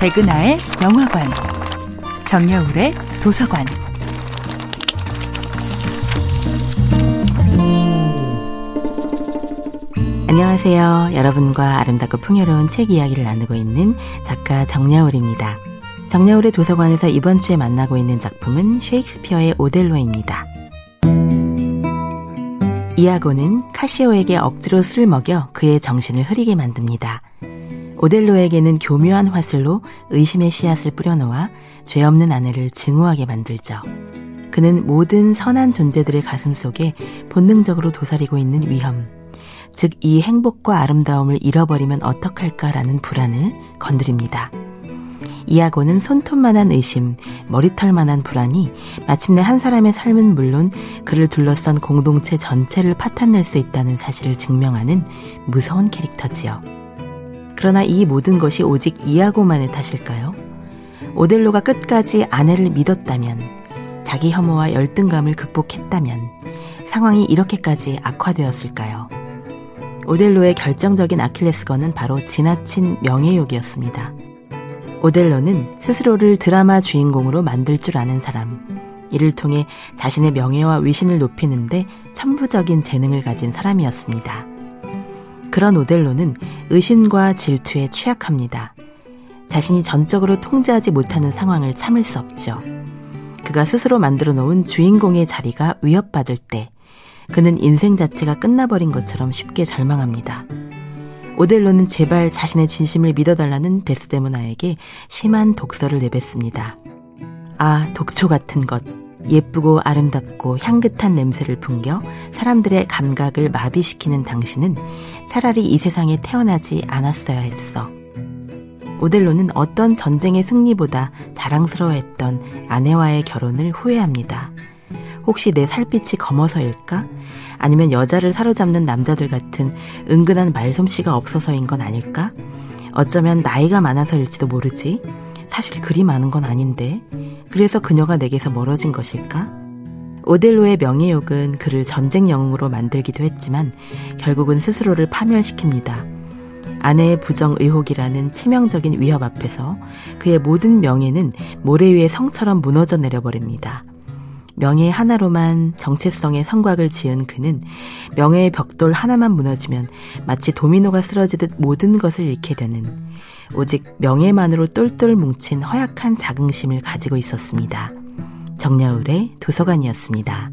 백은하의 영화관, 정여울의 도서관. 안녕하세요. 여러분과 아름답고 풍요로운 책 이야기를 나누고 있는 작가 정여울입니다. 정여울의 도서관에서 이번 주에 만나고 있는 작품은 셰익스피어의 오델로입니다. 이아고는 카시오에게 억지로 술을 먹여 그의 정신을 흐리게 만듭니다. 오델로에게는 교묘한 화술로 의심의 씨앗을 뿌려놓아 죄 없는 아내를 증오하게 만들죠. 그는 모든 선한 존재들의 가슴 속에 본능적으로 도사리고 있는 위험, 즉 이 행복과 아름다움을 잃어버리면 어떡할까라는 불안을 건드립니다. 이하고는 손톱만한 의심, 머리털만한 불안이 마침내 한 사람의 삶은 물론 그를 둘러싼 공동체 전체를 파탄낼 수 있다는 사실을 증명하는 무서운 캐릭터지요. 그러나 이 모든 것이 오직 이하고만의 탓일까요? 오델로가 끝까지 아내를 믿었다면, 자기 혐오와 열등감을 극복했다면, 상황이 이렇게까지 악화되었을까요? 오델로의 결정적인 아킬레스건은 바로 지나친 명예욕이었습니다. 오델로는 스스로를 드라마 주인공으로 만들 줄 아는 사람. 이를 통해 자신의 명예와 위신을 높이는데 천부적인 재능을 가진 사람이었습니다. 그런 오델로는 의심과 질투에 취약합니다. 자신이 전적으로 통제하지 못하는 상황을 참을 수 없죠. 그가 스스로 만들어 놓은 주인공의 자리가 위협받을 때 그는 인생 자체가 끝나버린 것처럼 쉽게 절망합니다. 오델로는 제발 자신의 진심을 믿어달라는 데스데모나에게 심한 독서를 내뱉습니다. 아, 독초 같은 것. 예쁘고 아름답고 향긋한 냄새를 풍겨 사람들의 감각을 마비시키는 당신은 차라리 이 세상에 태어나지 않았어야 했어. 오델로는 어떤 전쟁의 승리보다 자랑스러워했던 아내와의 결혼을 후회합니다. 혹시 내 살빛이 검어서일까? 아니면 여자를 사로잡는 남자들 같은 은근한 말솜씨가 없어서인 건 아닐까? 어쩌면 나이가 많아서일지도 모르지. 사실 그리 많은 건 아닌데. 그래서 그녀가 내게서 멀어진 것일까? 오델로의 명예욕은 그를 전쟁 영웅으로 만들기도 했지만 결국은 스스로를 파멸시킵니다. 아내의 부정 의혹이라는 치명적인 위협 앞에서 그의 모든 명예는 모래 위의 성처럼 무너져 내려버립니다. 명예 하나로만 정체성의 성곽을 지은 그는 명예의 벽돌 하나만 무너지면 마치 도미노가 쓰러지듯 모든 것을 잃게 되는 오직 명예만으로 똘똘 뭉친 허약한 자긍심을 가지고 있었습니다. 정야울의 도서관이었습니다.